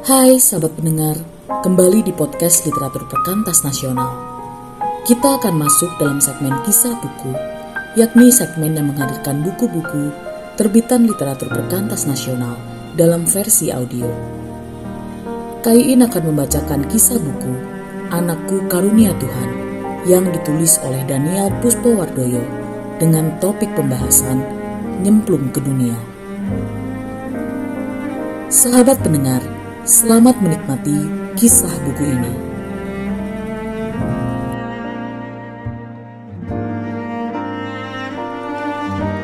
Hai sahabat pendengar, kembali di podcast Literatur Perkantas Nasional. Kita akan masuk dalam segmen kisah buku, yakni segmen yang menghadirkan buku-buku terbitan literatur perkantas nasional dalam versi audio. Kaiin akan membacakan kisah buku Anakku Karunia Tuhan yang ditulis oleh Daniel Puspowardoyo dengan topik pembahasan Nyemplung ke Dunia. Sahabat pendengar, selamat menikmati kisah buku ini.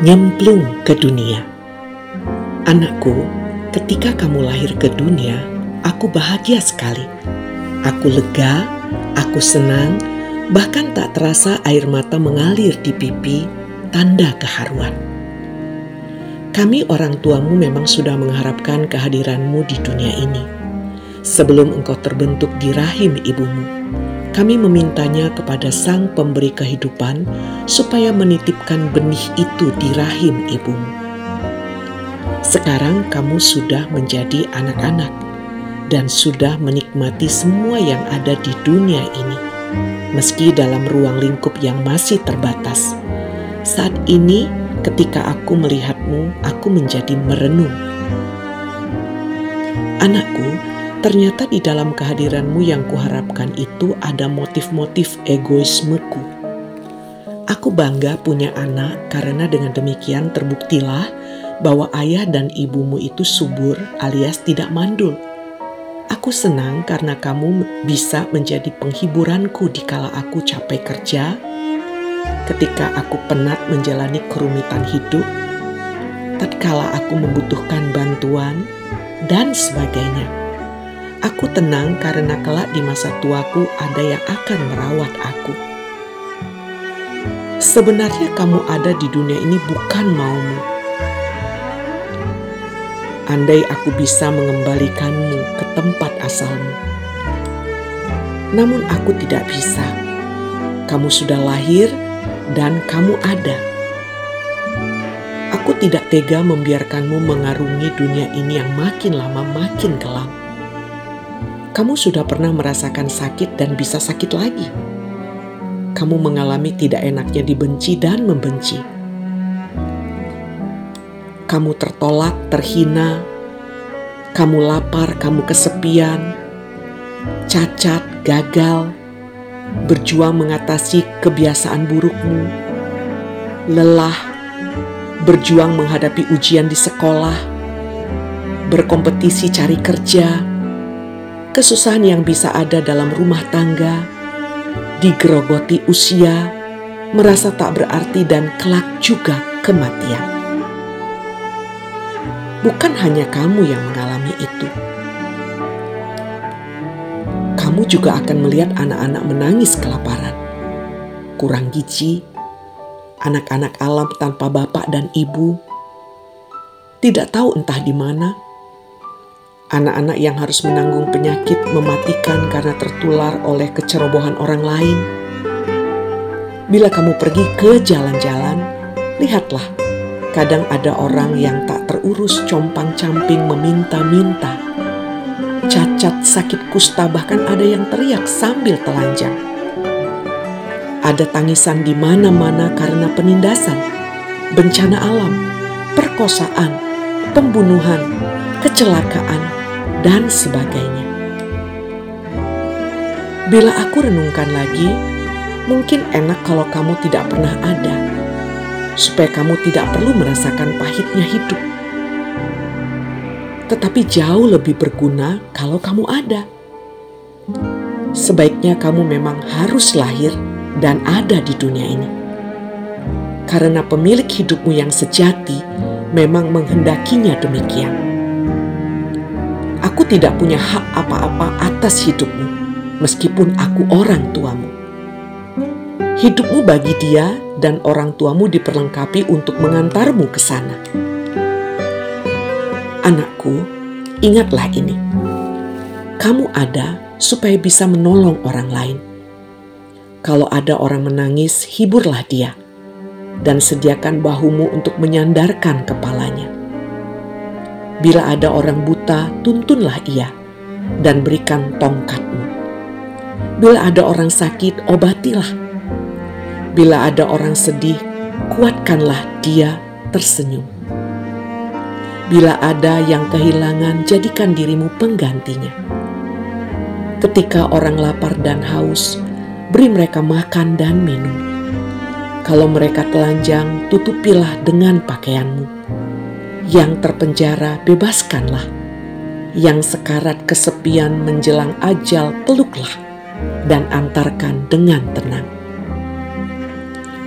Nyemplung ke dunia. Anakku, ketika kamu lahir ke dunia, aku bahagia sekali. Aku lega, aku senang, bahkan tak terasa air mata mengalir di pipi, tanda keharuan. Kami orang tuamu memang sudah mengharapkan kehadiranmu di dunia ini. Sebelum engkau terbentuk di rahim ibumu, kami memintanya kepada Sang Pemberi kehidupan supaya menitipkan benih itu di rahim ibumu. Sekarang kamu sudah menjadi anak-anak dan sudah menikmati semua yang ada di dunia ini, meski dalam ruang lingkup yang masih terbatas. Saat ini, ketika aku melihatmu, aku menjadi merenung. Anakku, ternyata di dalam kehadiranmu yang kuharapkan itu ada motif-motif egoismeku. Aku bangga punya anak karena dengan demikian terbuktilah bahwa ayah dan ibumu itu subur alias tidak mandul. Aku senang karena kamu bisa menjadi penghiburanku di kala aku capek kerja, ketika aku penat menjalani kerumitan hidup, tatkala aku membutuhkan bantuan, dan sebagainya. Aku tenang karena kelak di masa tuaku ada yang akan merawat aku. Sebenarnya kamu ada di dunia ini bukan maumu. Andai aku bisa mengembalikanmu ke tempat asalmu. Namun aku tidak bisa. Kamu sudah lahir dan kamu ada. Aku tidak tega membiarkanmu mengarungi dunia ini yang makin lama makin kelam. Kamu sudah pernah merasakan sakit dan bisa sakit lagi. Kamu mengalami tidak enaknya dibenci dan membenci. Kamu tertolak, terhina. Kamu lapar, kamu kesepian, cacat, gagal, berjuang mengatasi kebiasaan burukmu, lelah, berjuang menghadapi ujian di sekolah, berkompetisi cari kerja, kesusahan yang bisa ada dalam rumah tangga, digerogoti usia, merasa tak berarti dan kelak juga kematian. Bukan hanya kamu yang mengalami itu kamu juga akan melihat anak-anak menangis kelaparan, kurang gizi, anak-anak alam tanpa bapak dan ibu, tidak tahu entah di mana, anak-anak yang harus menanggung penyakit mematikan karena tertular oleh kecerobohan orang lain. Bila kamu pergi ke jalan-jalan, lihatlah, kadang ada orang yang tak terurus compang-camping meminta-minta cacat, sakit kusta, bahkan ada yang teriak sambil telanjang. Ada tangisan di mana-mana karena penindasan, bencana alam, perkosaan, pembunuhan, kecelakaan, dan sebagainya. Bila aku renungkan lagi, mungkin enak kalau kamu tidak pernah ada, supaya kamu tidak perlu merasakan pahitnya hidup tetapi jauh lebih berguna kalau kamu ada. Sebaiknya kamu memang harus lahir dan ada di dunia ini. Karena pemilik hidupmu yang sejati memang menghendakinya demikian. Aku tidak punya hak apa-apa atas hidupmu, meskipun aku orang tuamu. Hidupmu bagi dia dan orang tuamu diperlengkapi untuk mengantarmu ke sana. Anakku, ingatlah ini. Kamu ada supaya bisa menolong orang lain. Kalau ada orang menangis, hiburlah dia dan sediakan bahumu untuk menyandarkan kepalanya. Bila ada orang buta, tuntunlah ia dan berikan tongkatmu. Bila ada orang sakit, obatilah. Bila ada orang sedih, kuatkanlah dia tersenyum. Bila ada yang kehilangan, jadikan dirimu penggantinya. Ketika orang lapar dan haus, beri mereka makan dan minum. Kalau mereka telanjang, tutupilah dengan pakaianmu. Yang terpenjara, bebaskanlah. Yang sekarat kesepian menjelang ajal, peluklah dan antarkan dengan tenang.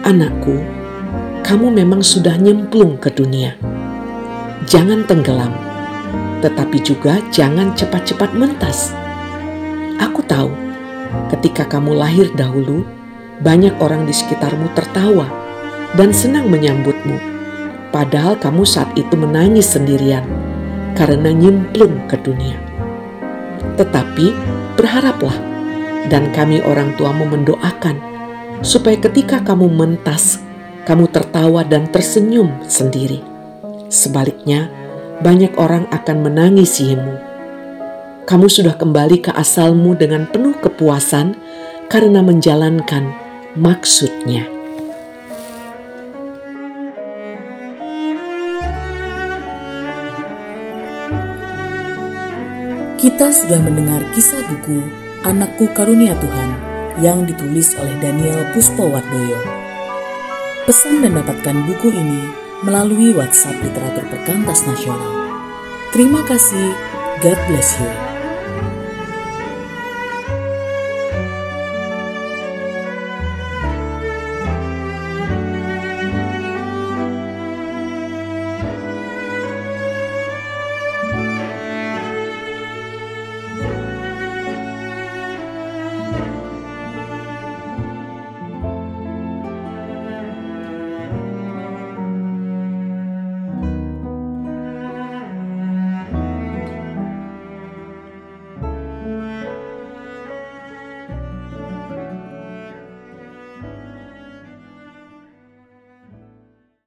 Anakku, kamu memang sudah nyemplung ke dunia. Jangan tenggelam, tetapi juga jangan cepat-cepat mentas. Aku tahu, ketika kamu lahir dahulu, banyak orang di sekitarmu tertawa dan senang menyambutmu, padahal kamu saat itu menangis sendirian karena nyemplung ke dunia. Tetapi berharaplah dan kami orang tuamu mendoakan supaya ketika kamu mentas, kamu tertawa dan tersenyum sendiri. Sebaliknya, banyak orang akan menangisimu. Kamu sudah kembali ke asalmu dengan penuh kepuasan karena menjalankan maksudnya. Kita sudah mendengar kisah buku Anakku Karunia Tuhan yang ditulis oleh Daniel Puspowardoyo. Pesan dan dapatkan buku ini melalui WhatsApp Literatur Perkantas Nasional. Terima kasih, God bless you.